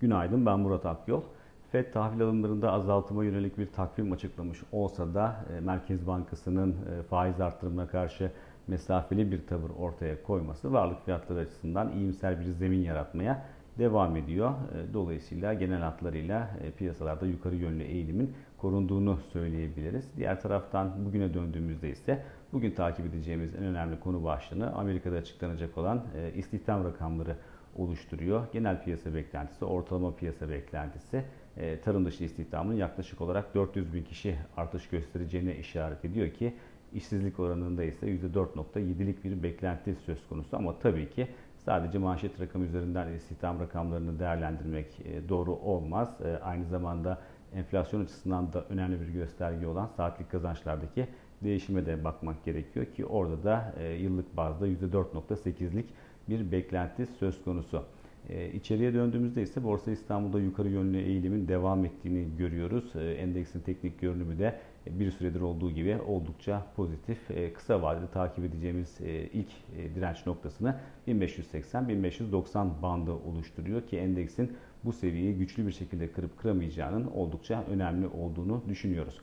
Günaydın ben Murat Akyol. FED tahvil alımlarında azaltıma yönelik bir takvim açıklamış olsa da e, Merkez Bankası'nın e, faiz arttırımına karşı mesafeli bir tavır ortaya koyması varlık fiyatları açısından iyimser bir zemin yaratmaya devam ediyor. E, dolayısıyla genel hatlarıyla piyasalarda yukarı yönlü eğilimin korunduğunu söyleyebiliriz. Diğer taraftan bugüne döndüğümüzde ise bugün takip edeceğimiz en önemli konu başlığını Amerika'da açıklanacak olan istihdam rakamları oluşturuyor. Genel piyasa beklentisi, ortalama piyasa beklentisi e, tarım dışı istihdamın yaklaşık olarak 400 bin kişi artış göstereceğine işaret ediyor ki işsizlik oranında ise %4.7'lik bir beklenti söz konusu ama tabii ki sadece manşet rakam üzerinden istihdam rakamlarını değerlendirmek e, doğru olmaz. E, aynı zamanda enflasyon açısından da önemli bir gösterge olan saatlik kazançlardaki değişime de bakmak gerekiyor ki orada da yıllık bazda %4.8'lik bir beklenti söz konusu. E, içeriye döndüğümüzde ise Borsa İstanbul'da yukarı yönlü eğilimin devam ettiğini görüyoruz. E, endeksin teknik görünümü de bir süredir olduğu gibi oldukça pozitif. E, kısa vadede takip edeceğimiz e, ilk e, direnç noktasını 1580-1590 bandı oluşturuyor ki endeksin bu seviyeyi güçlü bir şekilde kırıp kıramayacağının oldukça önemli olduğunu düşünüyoruz.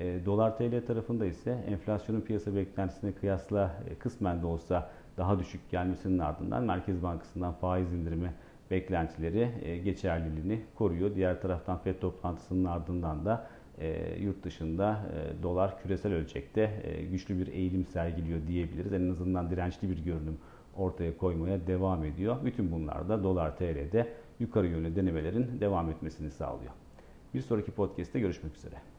E, Dolar TL tarafında ise enflasyonun piyasa beklentisine kıyasla e, kısmen de olsa daha düşük gelmesinin ardından Merkez Bankası'ndan faiz indirimi beklentileri e, geçerliliğini koruyor. Diğer taraftan FED toplantısının ardından da e, yurt dışında e, dolar küresel ölçekte güçlü bir eğilim sergiliyor diyebiliriz. En azından dirençli bir görünüm ortaya koymaya devam ediyor. Bütün bunlar da dolar TL'de yukarı yönlü denemelerin devam etmesini sağlıyor. Bir sonraki podcast'te görüşmek üzere.